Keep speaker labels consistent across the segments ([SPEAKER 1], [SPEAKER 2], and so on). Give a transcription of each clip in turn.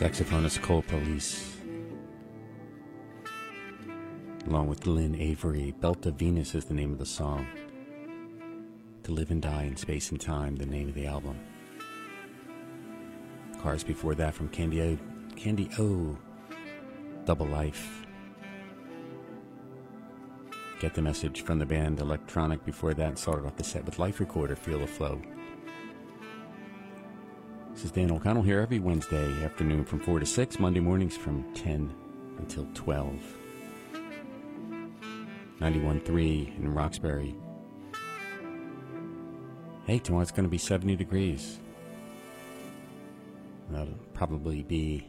[SPEAKER 1] Saxophonist Cole Police. Along with Lynn Avery, Belt of Venus is the name of the song. To Live and Die in Space and Time, the name of the album. Cars before that from Candy O, Candy O, Double Life. Get the message from the band Electronic before that and started off the set with Life Recorder, Feel the Flow. This is Dan O'Connell here every Wednesday afternoon from 4 to 6, Monday mornings from 10 until 12. 91.3 in Roxbury. Hey, tomorrow it's going to be 70 degrees. That'll probably be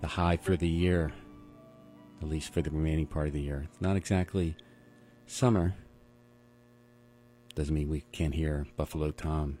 [SPEAKER 1] the high for the year, at least for the remaining part of the year. It's not exactly summer. Doesn't mean we can't hear Buffalo Tom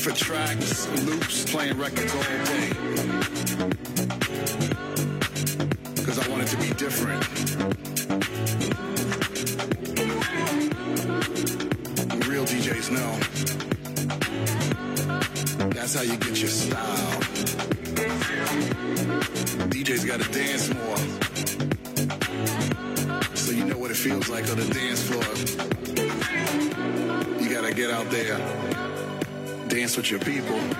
[SPEAKER 2] for tracks, loops, playing records all day. Dance with your people.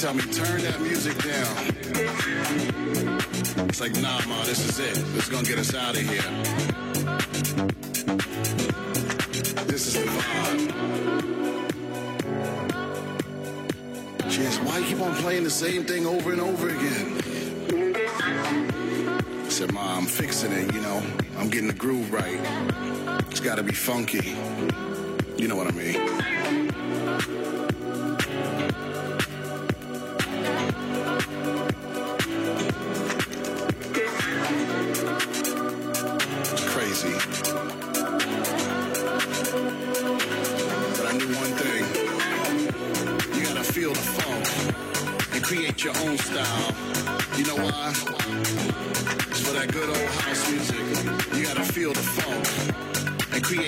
[SPEAKER 2] Tell me, turn that music down. It's like, nah, ma, this is it. This is gonna get us out of here. This is the vibe. Asked, why you keep on playing the same thing over and over again? I said, Ma, I'm fixing it, you know. I'm getting the groove right. It's gotta be funky. You know what I mean.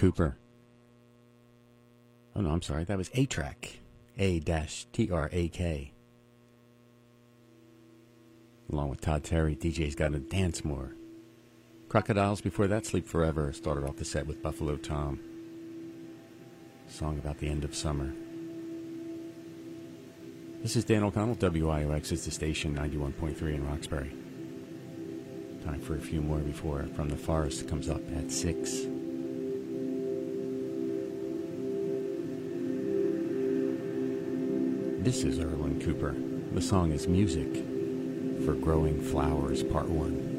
[SPEAKER 3] Cooper. Oh no, I'm sorry. That was A-Trak. A dash T R A K. Along with Todd Terry, DJ's got to dance more. Crocodiles before that, Sleep Forever. Started off the set with Buffalo Tom. Song about the end of summer. This is Dan O'Connell, WIOX is the station, 91.3 in Roxbury. Time for a few more before From the Forest comes up at 6. This is Erland Cooper. The song is Music for Growing Flowers, Part 1.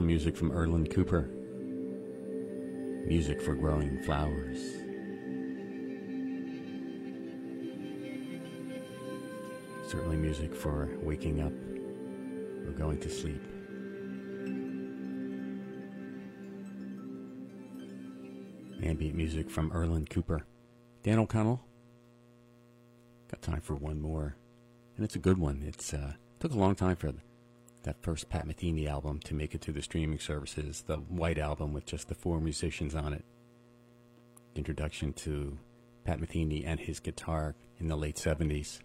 [SPEAKER 3] Music from Erland Cooper. Music for growing flowers. Certainly music for waking up or going to sleep. Ambient music from Erland Cooper. Dan O'Connell. Got time for one more. And it's a good one. It's uh, took a long time for that first Pat Metheny album to make it to the streaming services, the White Album with just the four musicians on it. Introduction to Pat Metheny and his guitar in the late 70s.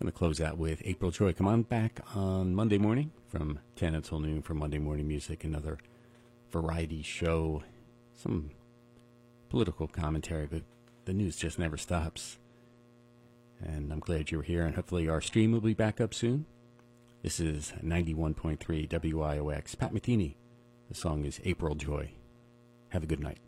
[SPEAKER 3] I'm Going to close out with April Joy. Come on back on Monday morning from 10 until noon for Monday Morning Music, another variety show, some political commentary, but the news just never stops. And I'm glad you're here, and hopefully our stream will be back up soon. This is 91.3 WIOX. Pat Metheny. The song is April Joy. Have a good night.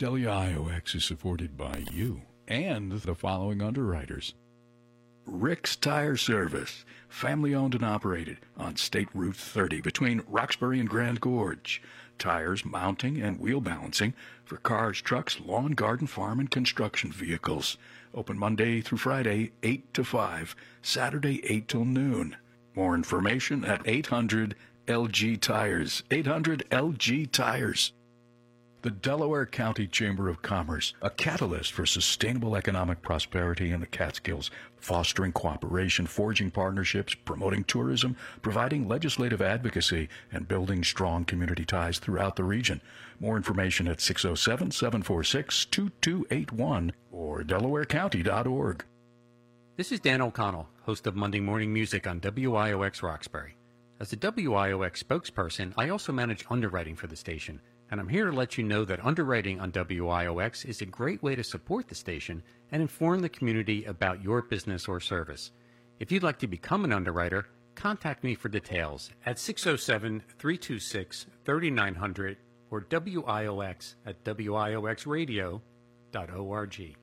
[SPEAKER 4] WIOX is supported by you and the following underwriters. Rick's Tire Service, family owned and operated on State Route 30 between Roxbury and Grand Gorge. Tires, mounting, and wheel balancing for cars, trucks, lawn, garden, farm, and construction vehicles. Open Monday through Friday, 8 to 5, Saturday, 8 till noon. More information at 800 LG Tires. 800 LG Tires. The Delaware County Chamber of Commerce, a catalyst for sustainable economic prosperity in the Catskills, fostering cooperation, forging partnerships, promoting tourism, providing legislative advocacy, and building strong community ties throughout the region. More information at 607 746 2281 or DelawareCounty.org.
[SPEAKER 1] This is Dan O'Connell, host of Monday Morning Music on WIOX Roxbury. As the WIOX spokesperson, I also manage underwriting for the station, and I'm here to let you know that underwriting on WIOX is a great way to support the station and inform the community about your business or service. If you'd like to become an underwriter, contact me for details at 607 326 3900 or WIOX at WIOXradio.org.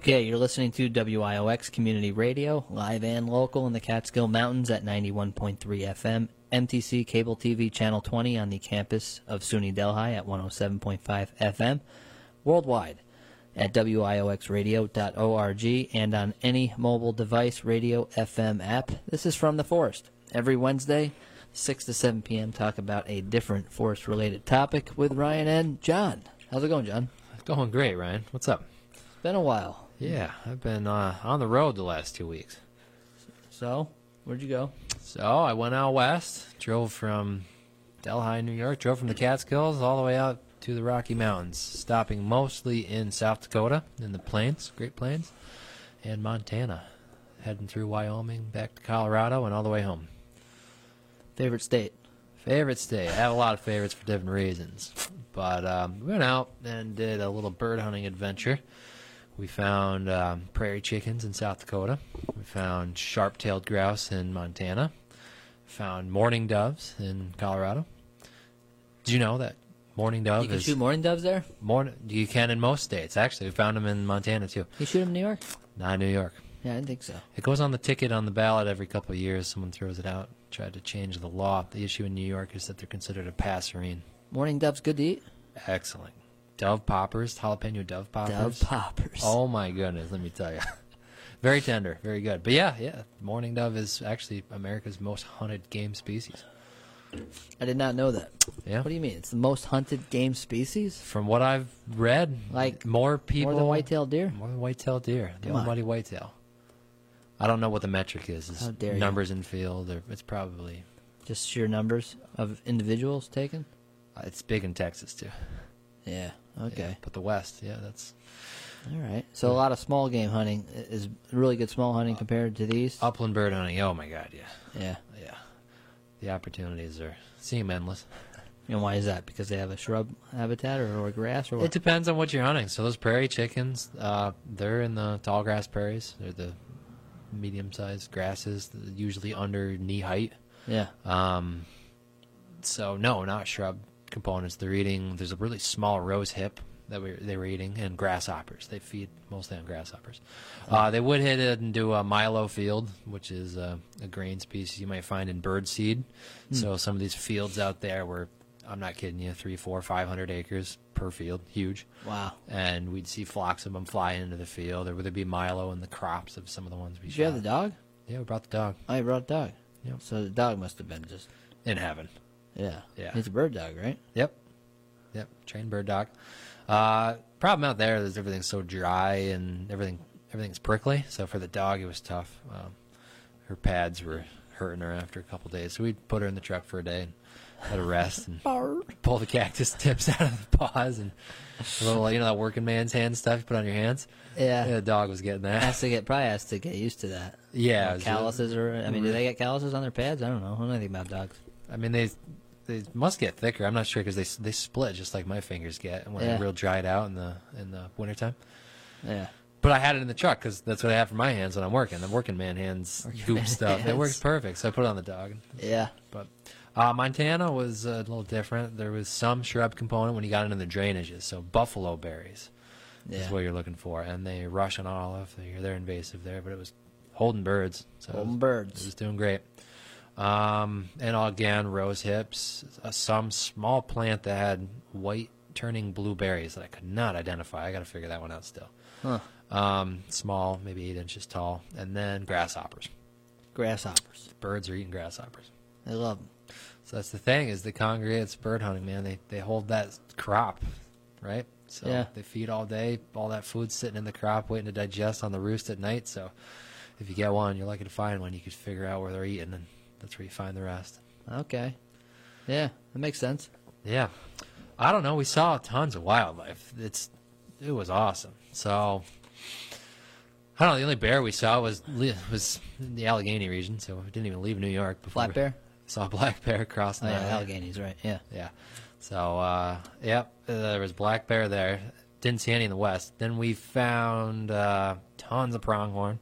[SPEAKER 5] Okay, you're listening to WIOX Community Radio, live and local in the Catskill Mountains at 91.3 FM, MTC Cable TV Channel 20 on the campus of SUNY Delhi at 107.5 FM, worldwide at WIOXradio.org and on any mobile device radio FM app. This is From the Forest. Every Wednesday, 6 to 7 p.m., talk about a different forest related topic with Ryan and John. How's it going, John?
[SPEAKER 6] Going great, Ryan. What's up?
[SPEAKER 5] It's Been a while.
[SPEAKER 6] Yeah, I've been uh, on the road the last two weeks.
[SPEAKER 5] So, where'd you go?
[SPEAKER 6] So I went out west, drove from Delhi, New York, drove from the Catskills all the way out to the Rocky Mountains, stopping mostly in South Dakota, in the plains, Great Plains, and Montana, heading through Wyoming, back to Colorado, and all the way home.
[SPEAKER 5] Favorite state?
[SPEAKER 6] Favorite state? I have a lot of favorites for different reasons, but um, we went out and did a little bird hunting adventure. We found um, prairie chickens in South Dakota. We found sharp-tailed grouse in Montana. Found mourning doves in Colorado. Did you know that mourning dove
[SPEAKER 5] You can
[SPEAKER 6] is
[SPEAKER 5] shoot mourning doves there?
[SPEAKER 6] morning? You can in most states. Actually, we found them in Montana too.
[SPEAKER 5] You shoot them in New York?
[SPEAKER 6] Not in New York.
[SPEAKER 5] Yeah, I didn't think so.
[SPEAKER 6] It goes on the ticket on the ballot every couple of years. Someone throws it out. Tried to change the law. The issue in New York is that they're considered a passerine.
[SPEAKER 5] Mourning doves good to eat?
[SPEAKER 6] Excellent. Dove poppers, jalapeno dove poppers.
[SPEAKER 5] Dove poppers.
[SPEAKER 6] Oh my goodness, let me tell you. very tender, very good. But yeah, yeah, mourning dove is actually America's most hunted game species.
[SPEAKER 5] I did not know that.
[SPEAKER 6] Yeah.
[SPEAKER 5] What do you mean? It's the most hunted game species?
[SPEAKER 6] From what I've read,
[SPEAKER 5] Like,
[SPEAKER 6] more people
[SPEAKER 5] More than white-tailed deer?
[SPEAKER 6] More than white-tailed deer. The
[SPEAKER 5] Come on.
[SPEAKER 6] buddy whitetail. I don't know what the metric is. It's
[SPEAKER 5] How dare you.
[SPEAKER 6] numbers in field, or it's probably.
[SPEAKER 5] Just sheer numbers of individuals taken?
[SPEAKER 6] Uh, it's big in Texas too.
[SPEAKER 5] Yeah. Okay.
[SPEAKER 6] Yeah, but the West, yeah, that's
[SPEAKER 5] All right. So a lot of small game hunting is really good small hunting compared to these.
[SPEAKER 6] upland bird hunting. Oh my God, yeah,
[SPEAKER 5] Yeah.
[SPEAKER 6] yeah. The opportunities are seem endless.
[SPEAKER 5] And why is that? Because they have a shrub habitat or, or grass or
[SPEAKER 6] It depends on what you're hunting. So those prairie chickens, uh, they're in the tall grass prairies. They're the medium-sized grasses, usually under knee height.
[SPEAKER 5] yeah.
[SPEAKER 6] Um, so no, not shrub components. They're eating. There's a really small rose hip that we they were eating, and grasshoppers. They feed mostly on grasshoppers. Uh, they would hit it into a milo field, which is a, a grain species you might find in bird seed. So some of these fields out there were, I'm not kidding you, three, four, five hundred acres per field, huge.
[SPEAKER 5] Wow.
[SPEAKER 6] And we'd see flocks of them fly into the field. or would there be milo in the crops of some of the ones we
[SPEAKER 5] Did you have the dog?
[SPEAKER 6] Yeah, we brought the dog
[SPEAKER 5] I brought the dog.
[SPEAKER 6] Yep.
[SPEAKER 5] So the dog must have been just
[SPEAKER 6] in heaven.
[SPEAKER 5] Yeah.
[SPEAKER 6] Yeah.
[SPEAKER 5] He's a bird dog, right?
[SPEAKER 6] Yep. Yep. Trained bird dog. Uh, problem out there is everything's so dry and everything everything's prickly. So for the dog, it was tough. Um, her pads were hurting her after a couple days, so we'd put her in the truck for a day and let her rest and pull the cactus tips out of the paws and a little, you know, that working man's hand stuff you put on your hands.
[SPEAKER 5] Yeah.
[SPEAKER 6] the dog was getting that.
[SPEAKER 5] Has to get probably has to get used to that.
[SPEAKER 6] Yeah, was-
[SPEAKER 5] calluses or I mean, do they get calluses on their pads? I don't know. I don't know anything about dogs.
[SPEAKER 6] I mean, they they must get thicker. I'm not sure because they they split just like my fingers get when
[SPEAKER 5] Yeah.
[SPEAKER 6] they're real dried out in the in the wintertime.
[SPEAKER 5] Yeah.
[SPEAKER 6] But I had it in the truck because that's what I have for my hands when I'm working. The working man hands goop
[SPEAKER 5] man
[SPEAKER 6] stuff. It works perfect. So I put it on the dog.
[SPEAKER 5] Yeah.
[SPEAKER 6] But uh, Montana was a little different. There was some shrub component when you got into the drainages. So buffalo berries is what you're looking for, and they rush Russian olive. They're, they're invasive there, but it was holding birds. So
[SPEAKER 5] Holding birds.
[SPEAKER 6] It was doing great. Um, and again, rose hips. Uh, some small plant that had white turning blueberries that I could not identify. I got to figure that one out still.
[SPEAKER 5] Huh.
[SPEAKER 6] Um, small, maybe eight inches tall, and then grasshoppers.
[SPEAKER 5] Grasshoppers.
[SPEAKER 6] Birds are eating grasshoppers.
[SPEAKER 5] I love them.
[SPEAKER 6] So that's the thing is the congregates bird hunting, man. They they hold that crop, right? So
[SPEAKER 5] Yeah.
[SPEAKER 6] they feed all day. All that food sitting in the crop, waiting to digest on the roost at night. So if you get one, you're lucky to find one. You could figure out where they're eating, and that's where you find the rest.
[SPEAKER 5] Okay. Yeah, that makes sense.
[SPEAKER 6] Yeah, I don't know. We saw tons of wildlife. It's it was awesome. So I don't know. The only bear we saw was was in the Allegheny region, so we didn't even leave New York before
[SPEAKER 5] Black bear?
[SPEAKER 6] Saw a black bear crossing.
[SPEAKER 5] Oh, yeah,
[SPEAKER 6] the-
[SPEAKER 5] Alleghenies, right? Yeah.
[SPEAKER 6] Yeah. So, uh, yep, there was black bear there. Didn't see any in the west. Then we found uh, tons of pronghorn.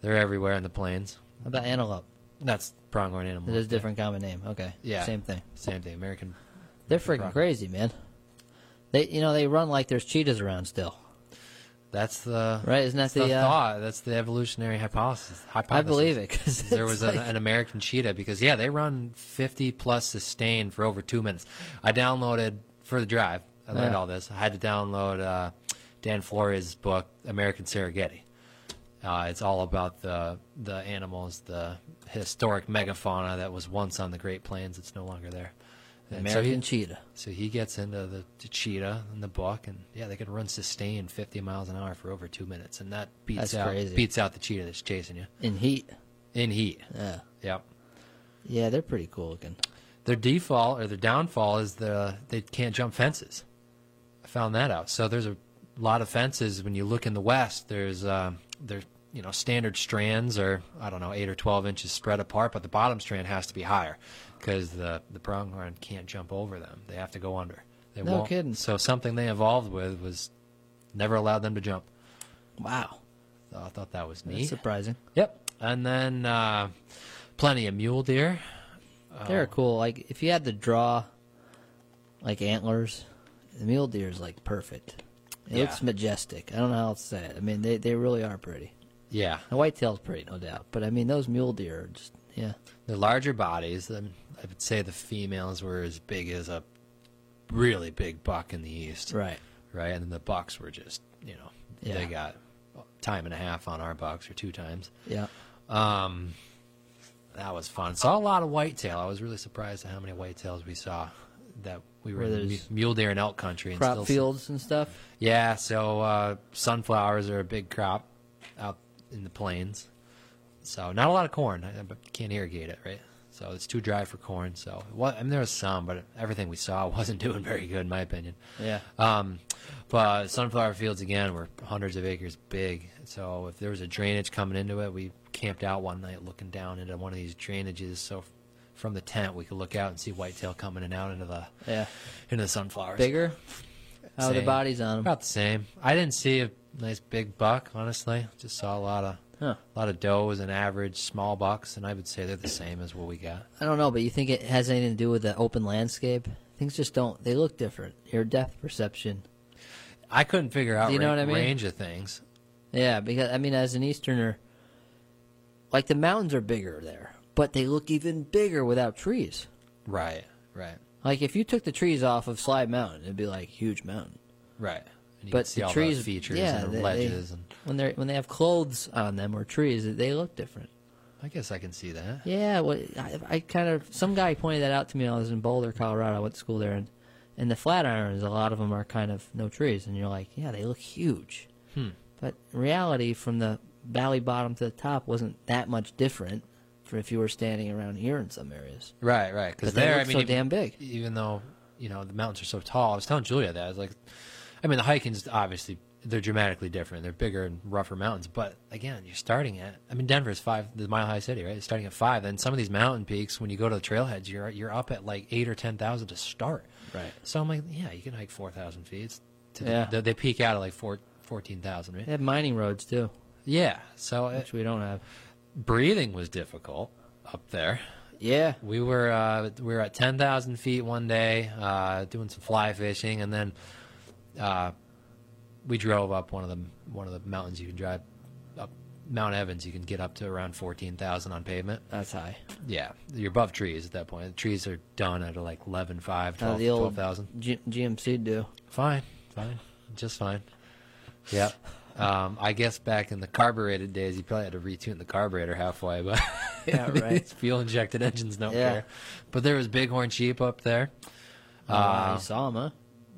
[SPEAKER 6] They're everywhere in the plains.
[SPEAKER 5] How about antelope?
[SPEAKER 6] That's pronghorn animal.
[SPEAKER 5] It is a different common name. Okay.
[SPEAKER 6] Yeah.
[SPEAKER 5] Same thing.
[SPEAKER 6] Same thing. American.
[SPEAKER 5] They're freaking
[SPEAKER 6] Pronghorn.
[SPEAKER 5] crazy, man. They, you know, they run like there's cheetahs around still.
[SPEAKER 6] That's the
[SPEAKER 5] Right, isn't that
[SPEAKER 6] the,
[SPEAKER 5] the, uh,
[SPEAKER 6] thought? That's the evolutionary hypothesis. hypothesis.
[SPEAKER 5] I believe it because
[SPEAKER 6] there was an, an American cheetah because yeah, they run 50 plus sustained for over two minutes. I downloaded for the drive. I learned
[SPEAKER 5] Yeah.
[SPEAKER 6] all this. I had to download uh, Dan Flores' book, American Serengeti. Uh, it's all about the the animals, the historic megafauna that was once on the Great Plains. It's no longer there. And so
[SPEAKER 5] American
[SPEAKER 6] he,
[SPEAKER 5] cheetah.
[SPEAKER 6] so he gets into the, the cheetah in the book, and yeah, they can run sustained 50 miles an hour for over two minutes, and that beats
[SPEAKER 5] That's
[SPEAKER 6] out
[SPEAKER 5] crazy.
[SPEAKER 6] beats out the cheetah that's chasing you
[SPEAKER 5] In heat.
[SPEAKER 6] in heat.
[SPEAKER 5] Yeah.
[SPEAKER 6] Yep.
[SPEAKER 5] Yeah, they're pretty cool looking.
[SPEAKER 6] Their default or their downfall is the they can't jump fences. I found that out. So there's a lot of fences when you look in the west. There's uh, there's you know standard strands are I don't know eight or twelve inches spread apart, but the bottom strand has to be higher because the the pronghorn can't jump over them. They have to go under. They
[SPEAKER 5] No
[SPEAKER 6] won't.
[SPEAKER 5] kidding.
[SPEAKER 6] So something they evolved with was never allowed them to jump.
[SPEAKER 5] Wow.
[SPEAKER 6] So I thought that was
[SPEAKER 5] That's
[SPEAKER 6] neat.
[SPEAKER 5] surprising.
[SPEAKER 6] Yep. And then uh, plenty of mule deer.
[SPEAKER 5] They're cool. Like if you had to draw like antlers, the mule deer is like perfect. It
[SPEAKER 6] Yeah.
[SPEAKER 5] looks majestic. I don't know how else to say it. I mean, they they really are pretty.
[SPEAKER 6] Yeah.
[SPEAKER 5] The whitetail's pretty, no doubt. But I mean, those mule deer are just yeah.
[SPEAKER 6] The larger bodies, um, I would say the females were as big as a really big buck in the east,
[SPEAKER 5] Right.
[SPEAKER 6] right? And then the bucks were just, you know,
[SPEAKER 5] Yeah.
[SPEAKER 6] they got time and a half on our bucks or two times.
[SPEAKER 5] Yeah.
[SPEAKER 6] Um, that was fun. Saw a lot of whitetail. I was really surprised at how many whitetails we saw. That we were in mule deer and elk country. And
[SPEAKER 5] Crop fields and stuff.
[SPEAKER 6] Yeah, so uh, sunflowers are a big crop out in the plains. So not a lot of corn, but can't irrigate it, right? So it's too dry for corn. So what? I mean, there was some, but everything we saw wasn't doing very good, in my opinion.
[SPEAKER 5] Yeah.
[SPEAKER 6] Um, but sunflower fields again were hundreds of acres big. So if there was a drainage coming into it, we camped out one night looking down into one of these drainages. So f- from the tent, we could look out and see whitetail coming in and out into the
[SPEAKER 5] Yeah.
[SPEAKER 6] into the sunflowers.
[SPEAKER 5] Bigger? How are the bodies on them?
[SPEAKER 6] About the same. I didn't see a nice big buck, honestly. Just saw a lot of
[SPEAKER 5] Huh.
[SPEAKER 6] a lot of does and average small bucks, and I would say they're the same as what we got.
[SPEAKER 5] I don't know, but you think it has anything to do with the open landscape? Things just don't. They look different. Your depth perception.
[SPEAKER 6] I couldn't figure out
[SPEAKER 5] Do you know
[SPEAKER 6] ra-
[SPEAKER 5] what I mean?
[SPEAKER 6] range of things.
[SPEAKER 5] Yeah, because I mean, as an Easterner, like the mountains are bigger there, but they look even bigger without trees.
[SPEAKER 6] Right, right,
[SPEAKER 5] Like if you took the trees off of Slide Mountain, it'd be like huge mountain.
[SPEAKER 6] right.
[SPEAKER 5] But the trees,
[SPEAKER 6] the features
[SPEAKER 5] yeah,
[SPEAKER 6] and
[SPEAKER 5] they-
[SPEAKER 6] the ledges, and
[SPEAKER 5] When they when they have clothes on them or trees, they look different.
[SPEAKER 6] I guess I can see that.
[SPEAKER 5] Yeah, well, I, I kind of some guy pointed that out to me. when I was in Boulder, Colorado. I went to school there, and and the Flatirons, a lot of them are kind of no trees, and you're like, yeah, they look huge.
[SPEAKER 6] Hmm.
[SPEAKER 5] But reality, from the valley bottom to the top, wasn't that much different. For if you were standing around here in some areas,
[SPEAKER 6] Right, right. Because
[SPEAKER 5] they
[SPEAKER 6] there, I mean,
[SPEAKER 5] so
[SPEAKER 6] even,
[SPEAKER 5] damn big.
[SPEAKER 6] even though you know the mountains are so tall, I was telling Julia that I was like, I mean, the hiking's obviously they're dramatically different. They're bigger and rougher mountains, but again, you're starting at. I mean, Denver's five, the mile high city, right? Starting at five, and some of these mountain peaks, when you go to the trailheads, you're you're up at like eight or ten thousand to start.
[SPEAKER 5] Right.
[SPEAKER 6] So I'm like, yeah, you can hike four thousand feet. It's To
[SPEAKER 5] Yeah.
[SPEAKER 6] the, they peak out at like four, 14,000, right?
[SPEAKER 5] They have mining roads too,
[SPEAKER 6] Yeah. So it,
[SPEAKER 5] which we don't have.
[SPEAKER 6] breathing was difficult up there.
[SPEAKER 5] Yeah,
[SPEAKER 6] We were uh, we were at ten thousand feet one day, uh, doing some fly fishing, and then uh, we drove up one of the one of the mountains. You can drive up Mount Evans. You can get up to around fourteen thousand on pavement.
[SPEAKER 5] that's high.
[SPEAKER 6] Yeah, you're above trees at that point. The trees are done at like 11, 5,
[SPEAKER 5] How
[SPEAKER 6] 12
[SPEAKER 5] the old
[SPEAKER 6] 12,000.
[SPEAKER 5] G- GMC do.
[SPEAKER 6] Fine, fine, just fine. Yeah. Um, I guess back in the carbureted days, you probably had to retune the carburetor halfway, but
[SPEAKER 5] Yeah, right.
[SPEAKER 6] fuel injected engines don't
[SPEAKER 5] Yeah.
[SPEAKER 6] care. But there was bighorn sheep up there. Uh,
[SPEAKER 5] you saw them, huh?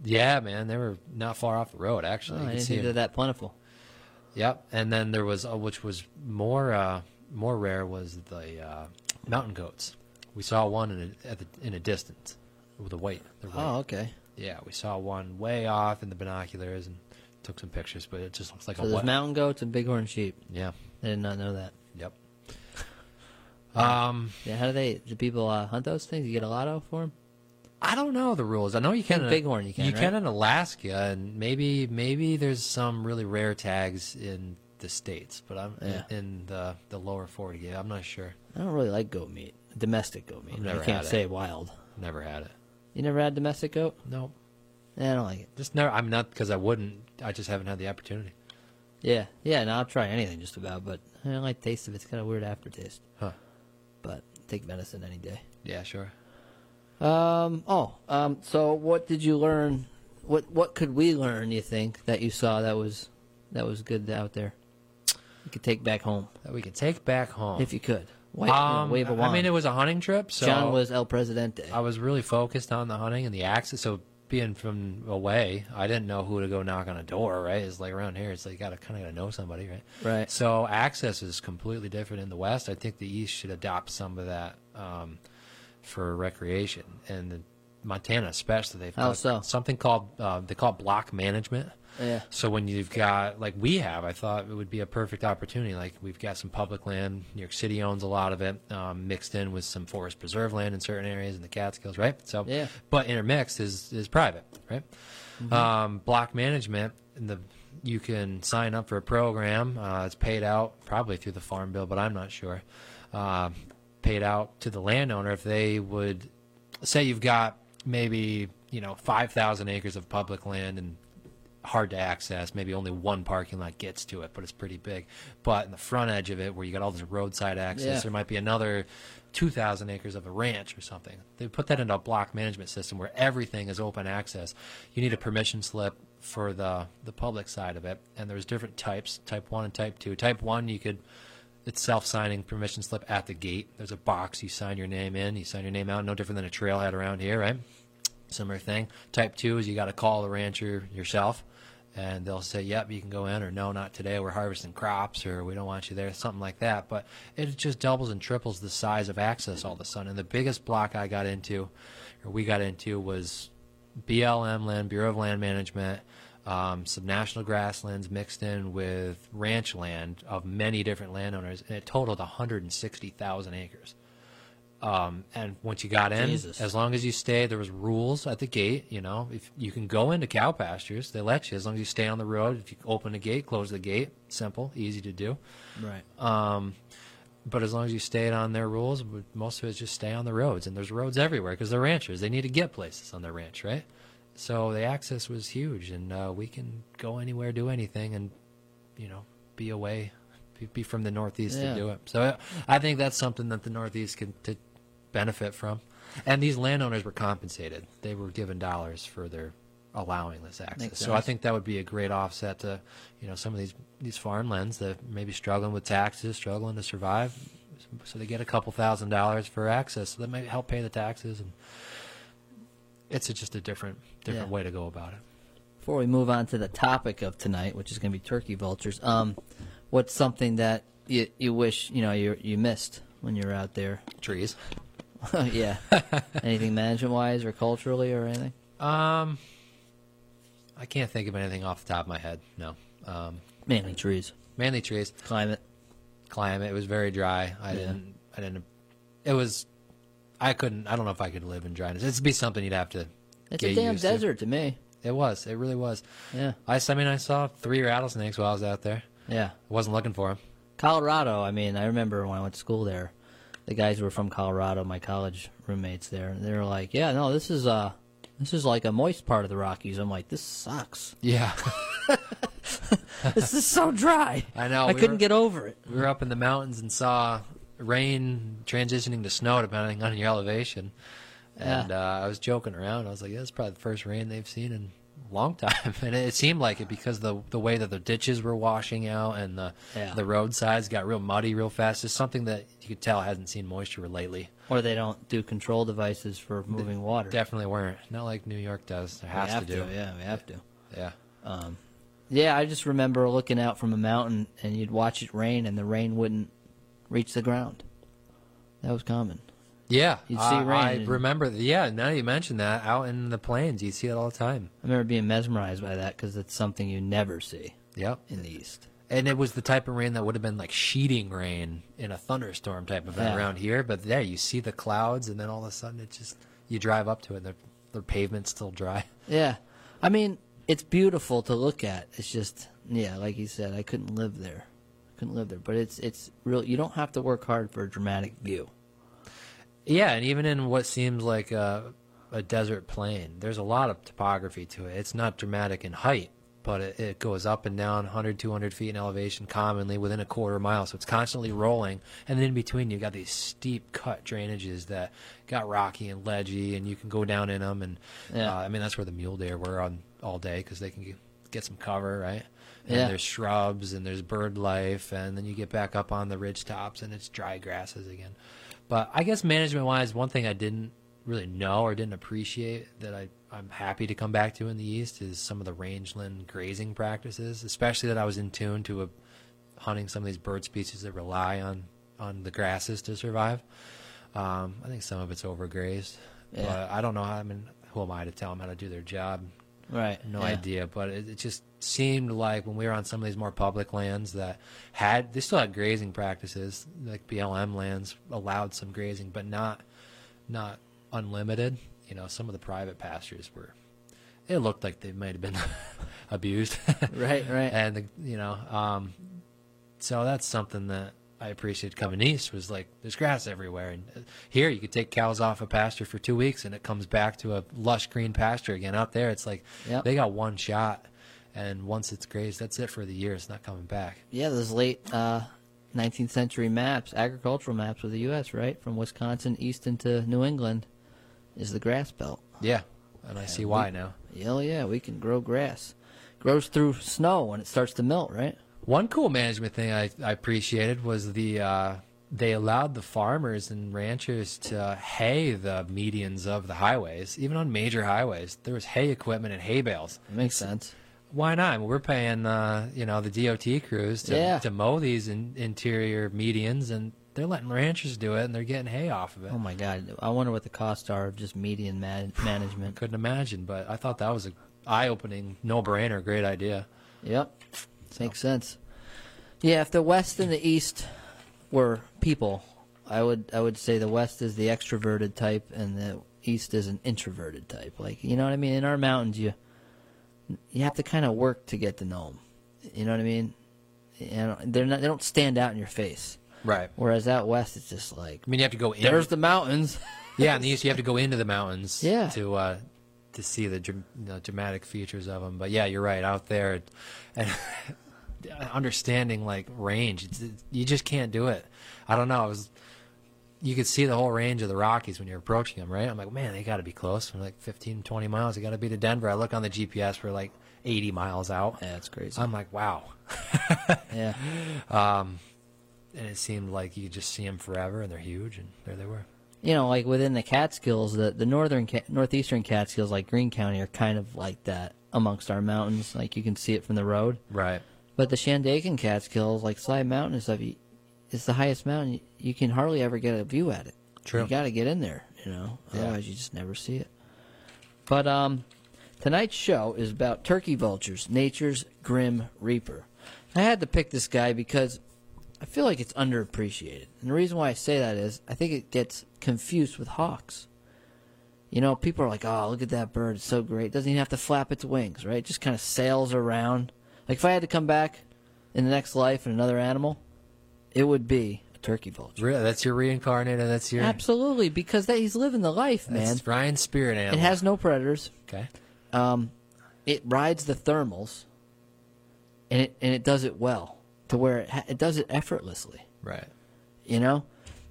[SPEAKER 6] Yeah, man, they were not far off the road. Actually,
[SPEAKER 5] Oh,
[SPEAKER 6] You
[SPEAKER 5] I didn't
[SPEAKER 6] see
[SPEAKER 5] they're that plentiful.
[SPEAKER 6] Yep, and then there was, uh, which was more uh, more rare, was the uh, mountain goats. We saw one in a, at the, in a distance with a white.
[SPEAKER 5] Oh, okay.
[SPEAKER 6] Yeah, we saw one way off in the binoculars and took some pictures, but it just looks like
[SPEAKER 5] So
[SPEAKER 6] a
[SPEAKER 5] there's mountain goats and bighorn sheep.
[SPEAKER 6] yeah,
[SPEAKER 5] I did not know that.
[SPEAKER 6] yep. Um,
[SPEAKER 5] Yeah, how do they? Do people uh, hunt those things? You get a lotto for them?
[SPEAKER 6] I don't know the rules. I know you can in-
[SPEAKER 5] bighorn you can,
[SPEAKER 6] You
[SPEAKER 5] right?
[SPEAKER 6] can in Alaska, and maybe maybe there's some really rare tags in the states, but I'm
[SPEAKER 5] Yeah.
[SPEAKER 6] in, in the the lower forty. Yeah, I'm not sure.
[SPEAKER 5] I don't really like goat meat. Domestic goat meat. I can't
[SPEAKER 6] had it.
[SPEAKER 5] say wild.
[SPEAKER 6] Never had it.
[SPEAKER 5] You never had domestic goat?
[SPEAKER 6] No,
[SPEAKER 5] Yeah, I don't like it.
[SPEAKER 6] just never. I'm not because I wouldn't. I just haven't had the opportunity.
[SPEAKER 5] Yeah, yeah. No, I'll try anything just about, but I don't like the taste of it. It's got a weird aftertaste.
[SPEAKER 6] Huh.
[SPEAKER 5] But take venison any day.
[SPEAKER 6] Yeah, sure.
[SPEAKER 5] Um. Oh. Um. So, what did you learn? What What could we learn? You think that you saw that was that was good out there? You could take back home
[SPEAKER 6] That we could take back home.
[SPEAKER 5] if you could. Wave,
[SPEAKER 6] um,
[SPEAKER 5] wave a wand.
[SPEAKER 6] I mean, it was a hunting trip, so
[SPEAKER 5] John was El Presidente.
[SPEAKER 6] I was really focused on the hunting and the access. So being from away, I didn't know who to go knock on a door. Right? It's like around here, it's like you gotta kind of gotta know somebody, right?
[SPEAKER 5] Right.
[SPEAKER 6] So access is completely different in the West. I think the East should adopt some of that um, for recreation, and the Montana especially. They've got
[SPEAKER 5] so?
[SPEAKER 6] something called uh, they call it block management.
[SPEAKER 5] Yeah.
[SPEAKER 6] So when you've got like we have, I thought it would be a perfect opportunity. Like we've got some public land. New York City owns a lot of it, um, mixed in with some forest preserve land in certain areas in the Catskills, right? So
[SPEAKER 5] Yeah.
[SPEAKER 6] but intermixed is is private, right? Um, block management, and the you can sign up for a program. Uh, it's paid out probably through the farm bill, but I'm not sure. Uh, paid out to the landowner if they would say you've got maybe you know five thousand acres of public land and hard to access. Maybe only one parking lot gets to it, but it's pretty big. But in the front edge of it, where you got all this roadside access,
[SPEAKER 5] Yeah.
[SPEAKER 6] there might be another 2,000 acres of a ranch or something. They put that into a block management system where everything is open access. You need a permission slip for the the public side of it, and there's different types: type one and type two. Type one, you could it's self-signing permission slip at the gate. There's a box you sign your name in. You sign your name out. No different than a trailhead around here, right? Similar thing. Type two is you got to call the rancher yourself and they'll say, "Yep, you can go in," or "No, not today. We're harvesting crops," or "We don't want you there," something like that. But it just doubles and triples the size of access all of a sudden. And the biggest block I got into, or we got into, was BLM land, Bureau of Land Management, um, some national grasslands mixed in with ranch land of many different landowners, and it totaled 160,000 acres. Um, and once you got in,
[SPEAKER 5] Jesus.
[SPEAKER 6] as long as you stay, there was rules at the gate. You know, if you can go into cow pastures, they let you as long as you stay on the road. If you open the gate, close the gate, simple, easy to do.
[SPEAKER 5] Right.
[SPEAKER 6] Um, but as long as you stayed on their rules, most of it is just stay on the roads. And there's roads everywhere because they're ranchers. They need to get places on their ranch, right? So the access was huge, and uh, we can go anywhere, do anything, and you know, be away, be, be from the Northeast
[SPEAKER 5] Yeah.
[SPEAKER 6] to do it. So uh, I think that's something that the Northeast can to benefit from. And these landowners were compensated; they were given dollars for their allowing this access. So I think that would be a great offset to, you know, some of these these farmlands that maybe struggling with taxes, struggling to survive. So they get a couple thousand dollars for access. So that might help pay the taxes, and it's a, just a different different
[SPEAKER 5] Yeah.
[SPEAKER 6] way to go about it.
[SPEAKER 5] Before we move on to the topic of tonight, which is going to be turkey vultures, um, what's something that you you wish you know you you missed when you were out there?
[SPEAKER 6] Trees.
[SPEAKER 5] yeah. anything management wise or culturally or anything?
[SPEAKER 6] Um, I can't think of anything off the top of my head. No. Um,
[SPEAKER 5] Mainly trees,
[SPEAKER 6] mainly trees.
[SPEAKER 5] climate.
[SPEAKER 6] Climate. It was very dry. I
[SPEAKER 5] Yeah.
[SPEAKER 6] didn't. I didn't. It was. I couldn't. I don't know if I could live in dryness. It'd be something you'd have to.
[SPEAKER 5] It's a damn
[SPEAKER 6] used to.
[SPEAKER 5] desert to. me.
[SPEAKER 6] It was. It really was.
[SPEAKER 5] Yeah.
[SPEAKER 6] I mean, I saw three rattlesnakes while I was out there.
[SPEAKER 5] Yeah.
[SPEAKER 6] I wasn't looking for them.
[SPEAKER 5] Colorado, I mean, I remember when I went to school there, the guys were from Colorado, my college roommates there, they were like, "Yeah, no, this is uh this is like a moist part of the Rockies." I'm like, "This sucks.
[SPEAKER 6] Yeah.
[SPEAKER 5] this is so dry."
[SPEAKER 6] I know,
[SPEAKER 5] I
[SPEAKER 6] we
[SPEAKER 5] couldn't
[SPEAKER 6] were-
[SPEAKER 5] get over it.
[SPEAKER 6] we were up in the mountains and saw rain transitioning to snow depending on your elevation. And
[SPEAKER 5] Yeah.
[SPEAKER 6] uh, I was joking around. I was like, "Yeah, it's probably the first rain they've seen in a long time." And it, seemed like it because the the way that the ditches were washing out and the
[SPEAKER 5] Yeah.
[SPEAKER 6] the roadsides got real muddy real fast. It's something that you could tell hasn't seen moisture lately.
[SPEAKER 5] Or they don't do control devices for moving water.
[SPEAKER 6] Definitely weren't. Not like New York does.
[SPEAKER 5] We
[SPEAKER 6] has
[SPEAKER 5] have
[SPEAKER 6] to do.
[SPEAKER 5] Yeah, we have to.
[SPEAKER 6] Yeah.
[SPEAKER 5] Yeah, I just remember looking out from a mountain and you'd watch it rain and the rain wouldn't reach the ground. That was common.
[SPEAKER 6] Yeah,
[SPEAKER 5] You'd see
[SPEAKER 6] uh,
[SPEAKER 5] rain
[SPEAKER 6] I
[SPEAKER 5] and-
[SPEAKER 6] remember. Yeah, now you mention that, out in the plains, you see it all the time.
[SPEAKER 5] I remember being mesmerized by that because it's something you never see
[SPEAKER 6] Yep.
[SPEAKER 5] in the East.
[SPEAKER 6] And it was the type of rain that would have been like sheeting rain in a thunderstorm type of
[SPEAKER 5] Yeah.
[SPEAKER 6] around here. But there, you see the clouds, and then all of a sudden, it just you drive up to it, and the the pavement's still dry.
[SPEAKER 5] Yeah. I mean, it's beautiful to look at. It's just, yeah, like you said, I couldn't live there. Couldn't live there. But it's it's real. You don't have to work hard for a dramatic view.
[SPEAKER 6] Yeah, and even in what seems like a, a desert plain, there's a lot of topography to it. It's not dramatic in height, but it, it goes up and down 100, 200 feet in elevation commonly within a quarter mile. So it's constantly rolling. And then in between, you've got these steep cut drainages that got rocky and ledgy, and you can go down in them. And
[SPEAKER 5] Yeah.
[SPEAKER 6] uh, I mean, that's where the mule deer were on all day because they can get some cover, right? And
[SPEAKER 5] Yeah.
[SPEAKER 6] there's shrubs and there's bird life, and then you get back up on the ridge tops and it's dry grasses again. But I guess management wise, one thing I didn't really know or didn't appreciate that I, I'm happy to come back to in the East is some of the rangeland grazing practices, especially that I was in tune to a, hunting some of these bird species that rely on, on the grasses to survive. Um, I think some of it's overgrazed.
[SPEAKER 5] Yeah.
[SPEAKER 6] But I don't know how, I mean, who am I to tell them how to do their job?
[SPEAKER 5] Right.
[SPEAKER 6] No
[SPEAKER 5] yeah.
[SPEAKER 6] idea, but it, it just seemed like when we were on some of these more public lands that had they still had grazing practices, like BLM lands allowed some grazing, but not not unlimited. You know, some of the private pastures were. It looked like they might have been abused,
[SPEAKER 5] Right, right.
[SPEAKER 6] and the, you know, um, so that's something that I appreciated coming east was like there's grass everywhere, and uh, here you could take cows off a pasture for two weeks and it comes back to a lush green pasture again. Out there, it's like
[SPEAKER 5] Yep.
[SPEAKER 6] they got one shot, and once it's grazed, that's it for the year. It's not coming back.
[SPEAKER 5] Yeah, those late uh, 19th century maps, agricultural maps of the U.S., right? From Wisconsin east into New England is the grass belt.
[SPEAKER 6] Yeah, and I see why now.
[SPEAKER 5] Hell yeah, we can grow grass. Grows through snow when it starts to melt, right?
[SPEAKER 6] One cool management thing I, I appreciated was the uh, they allowed the farmers and ranchers to hay the medians of the highways, even on major highways. There was hay equipment and hay bales.
[SPEAKER 5] That makes sense.
[SPEAKER 6] why not? We're paying, uh, you know, the DOT crews to,
[SPEAKER 5] Yeah.
[SPEAKER 6] to mow these in, interior medians, and they're letting ranchers do it, and they're getting hay off of it.
[SPEAKER 5] Oh my god! I wonder what the costs are of just median man- management.
[SPEAKER 6] Couldn't imagine, but I thought that was a eye-opening, no-brainer, great idea.
[SPEAKER 5] Yep, makes sense. Yeah, if the West and the East were people, I would I would say the West is the extroverted type and the East is an introverted type. Like you know what I mean? In our mountains, you you have to kind of work to get to know them. You know what I mean? And they're not they don't stand out in your face.
[SPEAKER 6] Right.
[SPEAKER 5] Whereas out west, it's just like
[SPEAKER 6] I mean, you have to go in.
[SPEAKER 5] there's the mountains.
[SPEAKER 6] yeah, in the east, you have to go into the mountains.
[SPEAKER 5] Yeah.
[SPEAKER 6] To uh, to see the dramatic features of them. But yeah, you're right. Out there, and understanding like range, it's, you just can't do it. I don't know. I was. You could see the whole range of the Rockies when you're approaching them, right? I'm like, man, they got to be close. We're like 15, 20 miles. They got to be to Denver. I look on the GPS, we're like 80 miles out.
[SPEAKER 5] Yeah, it's crazy.
[SPEAKER 6] I'm like, wow.
[SPEAKER 5] yeah,
[SPEAKER 6] Um, and it seemed like you could just see them forever, and they're huge, and there they were.
[SPEAKER 5] you know, like within the Catskills, the the northern northeastern Catskills, like Greene County, are kind of like that amongst our mountains. Like you can see it from the road.
[SPEAKER 6] Right.
[SPEAKER 5] But the Shandaken Catskills, like Slide Mountain and stuff, you, it's the highest mountain. You, you can hardly ever get a view at it.
[SPEAKER 6] True.
[SPEAKER 5] You got to get in there, you know.
[SPEAKER 6] Yeah.
[SPEAKER 5] Otherwise, you just never see it. But um, tonight's show is about turkey vultures, nature's grim reaper. I had to pick this guy because I feel like it's underappreciated, and the reason why I say that is I think it gets confused with hawks. You know, people are like, "Oh, look at that bird! It's so great! It doesn't even have to flap its wings, right? It just kind of sails around." Like if I had to come back in the next life in another animal, it would be a turkey vulture.
[SPEAKER 6] Really, that's your reincarnated. That's your
[SPEAKER 5] Absolutely, because that he's living the life, man.
[SPEAKER 6] That's Ryan's spirit animal.
[SPEAKER 5] It has no predators.
[SPEAKER 6] okay.
[SPEAKER 5] Um, it rides the thermals, and it and it does it well to where it ha- it does it effortlessly.
[SPEAKER 6] Right.
[SPEAKER 5] You know,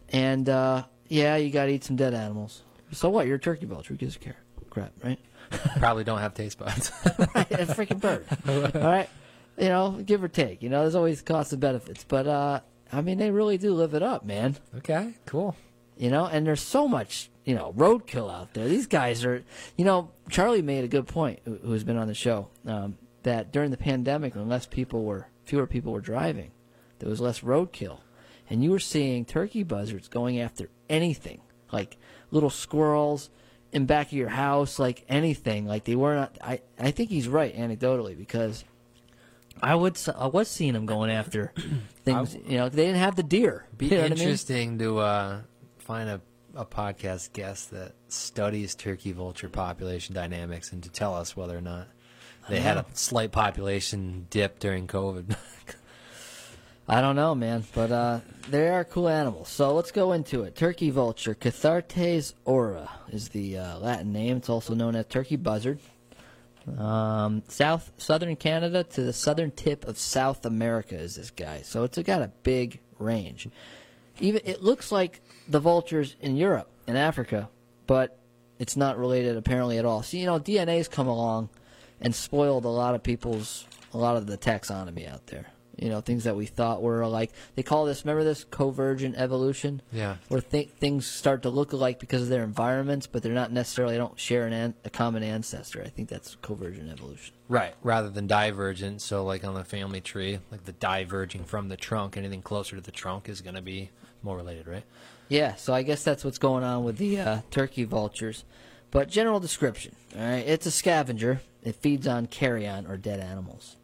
[SPEAKER 5] and uh, yeah, you got to eat some dead animals. So what? You're a turkey vulture. Who gives a care? Crap, right?
[SPEAKER 6] Probably don't have taste buds.
[SPEAKER 5] right, a freaking bird. All right, you know, give or take. You know, there's always costs and benefits, but uh, I mean, they really do live it up, man.
[SPEAKER 6] okay. Cool.
[SPEAKER 5] You know, and there's so much, you know, roadkill out there. These guys are, you know, Charlie made a good point, who- who's been on the show, um, that during the pandemic, when less people were, fewer people were driving, there was less roadkill, and you were seeing turkey buzzards going after anything, like little squirrels in back of your house, like anything. Like they were not. I I think he's right anecdotally because. I would. I was seeing them going after things. You know, they didn't have the deer.
[SPEAKER 6] Be
[SPEAKER 5] you know what I mean?
[SPEAKER 6] interesting to uh, find a, a podcast guest that studies turkey vulture population dynamics and to tell us whether or not they had a slight population dip during COVID.
[SPEAKER 5] I don't know, man, but uh, they are cool animals. So let's go into it. Turkey vulture, Cathartes aura is the uh, Latin name. It's also known as turkey buzzard. Um, south southern Canada to the southern tip of South America is this guy. So it's got a big range. Even it looks like the vultures in Europe and Africa, but it's not related apparently at all. So you know, DNA's come along and spoiled a lot of people's a lot of the taxonomy out there. You know, things that we thought were like they call this. Remember this convergent evolution?
[SPEAKER 6] Yeah.
[SPEAKER 5] Where th- things start to look alike because of their environments, but they're not necessarily. They don't share an an- a common ancestor. I think that's convergent evolution.
[SPEAKER 6] right. Rather than divergent. So, like on the family tree, like the diverging from the trunk, anything closer to the trunk is going to be more related, right?
[SPEAKER 5] Yeah, so I guess that's what's going on with the uh, turkey vultures. But general description, all right, it's a scavenger. It feeds on carrion or dead animals.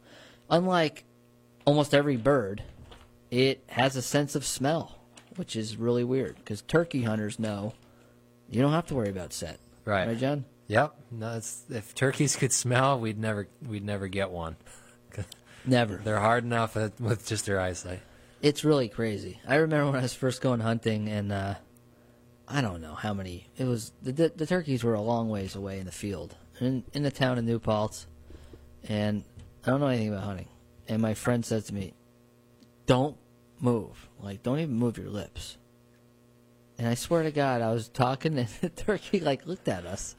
[SPEAKER 5] Unlike almost every bird, it has a sense of smell, which is really weird because turkey hunters know you don't have to worry about scent.
[SPEAKER 6] Right.
[SPEAKER 5] Right, John?
[SPEAKER 6] Yep. No, it's, if turkeys could smell, we'd never we'd never get one.
[SPEAKER 5] Never.
[SPEAKER 6] They're hard enough at, with just their eyesight.
[SPEAKER 5] It's really crazy. I remember when I was first going hunting, and uh, I don't know how many. It was the, the the turkeys were a long ways away in the field, in in the town of New Paltz, and I don't know anything about hunting. And my friend said to me, "Don't move. Like, don't even move your lips." And I swear to God, I was talking, and the turkey like looked at us.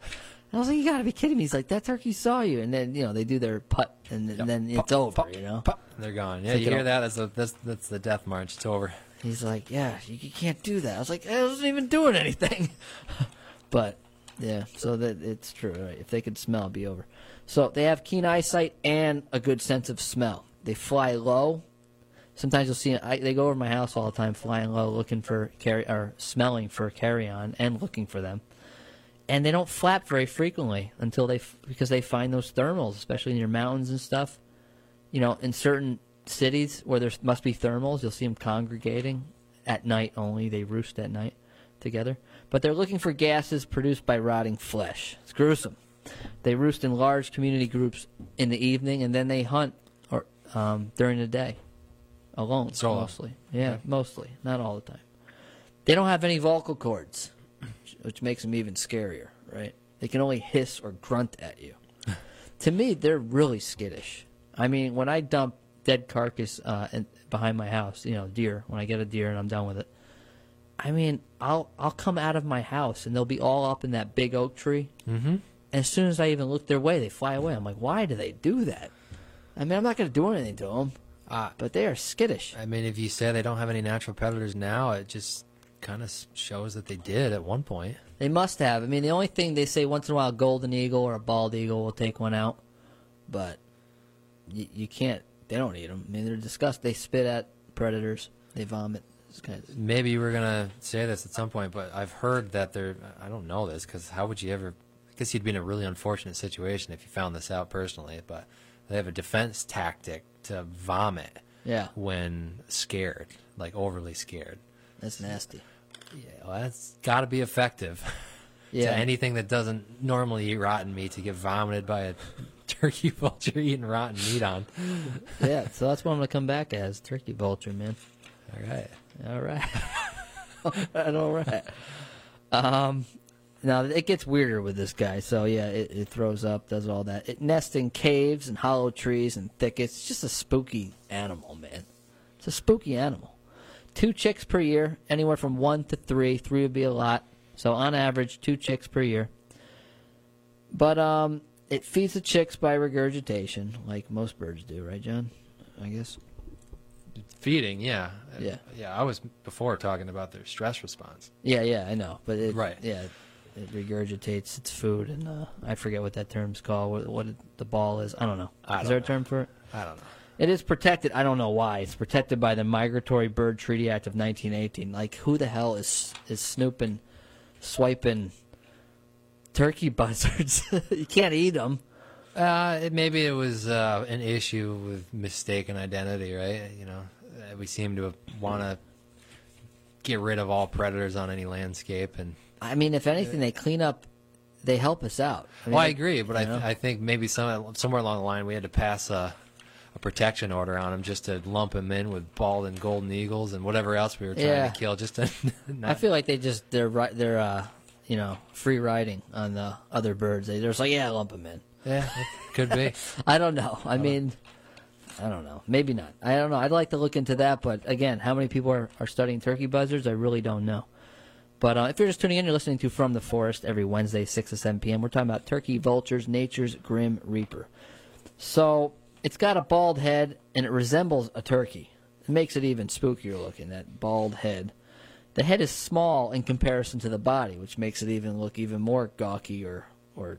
[SPEAKER 5] And I was like, "You got to be kidding me!" He's like, "That turkey saw you." And then you know they do their putt, and, then- then it's
[SPEAKER 6] Pop,
[SPEAKER 5] over.
[SPEAKER 6] pop,
[SPEAKER 5] you know.
[SPEAKER 6] pop, they're gone. Yeah, you hear that? That's, a, that's that's the death march. It's over.
[SPEAKER 5] He's like, yeah, you, you can't do that. I was like, I wasn't even doing anything. but Yeah, so that it's true. Right? If they could smell, it'd be over. So they have keen eyesight and a good sense of smell. They fly low. Sometimes you'll see I, they go over my house all the time, flying low, looking for carry or smelling for carrion and looking for them. And they don't flap very frequently until they because they find those thermals, especially in your mountains and stuff. You know, in certain cities where there must be thermals, you'll see them congregating at night only. They roost at night together. But they're looking for gases produced by rotting flesh. It's gruesome. They roost in large community groups in the evening, and then they hunt um, during the day, alone
[SPEAKER 6] Solo.
[SPEAKER 5] mostly. Yeah, mostly, not all the time. They don't have any vocal cords, which makes them even scarier. Right? They can only hiss or grunt at you. to me, they're really skittish. I mean, when I dump dead carcass uh, in, behind my house, you know, deer. When I get a deer and I'm done with it, I mean, I'll I'll come out of my house and they'll be all up in that big oak tree. Mm-hmm. And as soon as I even look their way, they fly away. I'm like, why do they do that? I mean, I'm not going to do anything to them,
[SPEAKER 6] Uh,
[SPEAKER 5] but they are skittish.
[SPEAKER 6] I mean, if you say they don't have any natural predators now, it just kind of shows that they did at one point.
[SPEAKER 5] They must have. I mean, the only thing they say once in a while, a golden eagle or a bald eagle will take one out, but you, you can't. They don't eat them. I mean, they're disgusting. They spit at predators. They vomit. Kind of,
[SPEAKER 6] Maybe you were gonna say this at some point, but I've heard that they're. I don't know this because how would you ever? I guess you'd be in a really unfortunate situation if you found this out personally. But they have a defense tactic to vomit
[SPEAKER 5] yeah,
[SPEAKER 6] when scared, like overly scared.
[SPEAKER 5] that's nasty.
[SPEAKER 6] Yeah, well, that's got to be effective.
[SPEAKER 5] Yeah.
[SPEAKER 6] to anything that doesn't normally eat rotten meat to get vomited by a turkey vulture eating rotten meat on.
[SPEAKER 5] yeah, so that's what I'm gonna come back as turkey vulture, man.
[SPEAKER 6] All right.
[SPEAKER 5] All right, all right, all right. Um, now it gets weirder with this guy. So yeah, it, it throws up, does all that. It nests in caves and hollow trees and thickets. It's just a spooky animal, man. It's a spooky animal. Two chicks per year, anywhere from one to three. Three would be a lot. So on average, two chicks per year. But um, it feeds the chicks by regurgitation, like most birds do, right, John? I guess.
[SPEAKER 6] Feeding, yeah.
[SPEAKER 5] Yeah.
[SPEAKER 6] Yeah, I was before talking about their stress response.
[SPEAKER 5] Yeah, yeah, I know, but it,
[SPEAKER 6] Right.
[SPEAKER 5] Yeah, it regurgitates its food, and uh, I forget what that term's called. What, what the ball is? I don't know.
[SPEAKER 6] I
[SPEAKER 5] is
[SPEAKER 6] don't
[SPEAKER 5] there a term for it?
[SPEAKER 6] I don't know.
[SPEAKER 5] It is protected. I don't know why. It's protected by the Migratory Bird Treaty Act of 1918. Like, who the hell is is snooping, swiping turkey buzzards? you can't eat them.
[SPEAKER 6] Uh, it, maybe it was uh, an issue with mistaken identity, right? You know, uh, we seem to want to get rid of all predators on any landscape, and
[SPEAKER 5] I mean, if anything, they clean up. They help us out. mean,
[SPEAKER 6] well, I agree, but I,
[SPEAKER 5] know?
[SPEAKER 6] I think maybe some somewhere along the line we had to pass a, a protection order on them just to lump them in with bald and golden eagles and whatever else we were trying
[SPEAKER 5] Yeah.
[SPEAKER 6] to kill. Just to not,
[SPEAKER 5] I feel like they just they're right. They're uh, you know, free riding on the other birds. They, they're just like, yeah, lump them in.
[SPEAKER 6] yeah, it could be.
[SPEAKER 5] I don't know. I mean, I don't know. Maybe not. I don't know. I'd like to look into that, but again, how many people are, are studying turkey buzzards? I really don't know. But uh, if you're just tuning in, you're listening to From the Forest every Wednesday, 6 to 7 p.m. We're talking about turkey vultures, nature's grim reaper. So it's got a bald head, and it resembles a turkey. It makes it even spookier looking, that bald head. The head is small in comparison to the body, which makes it even look even more gawky or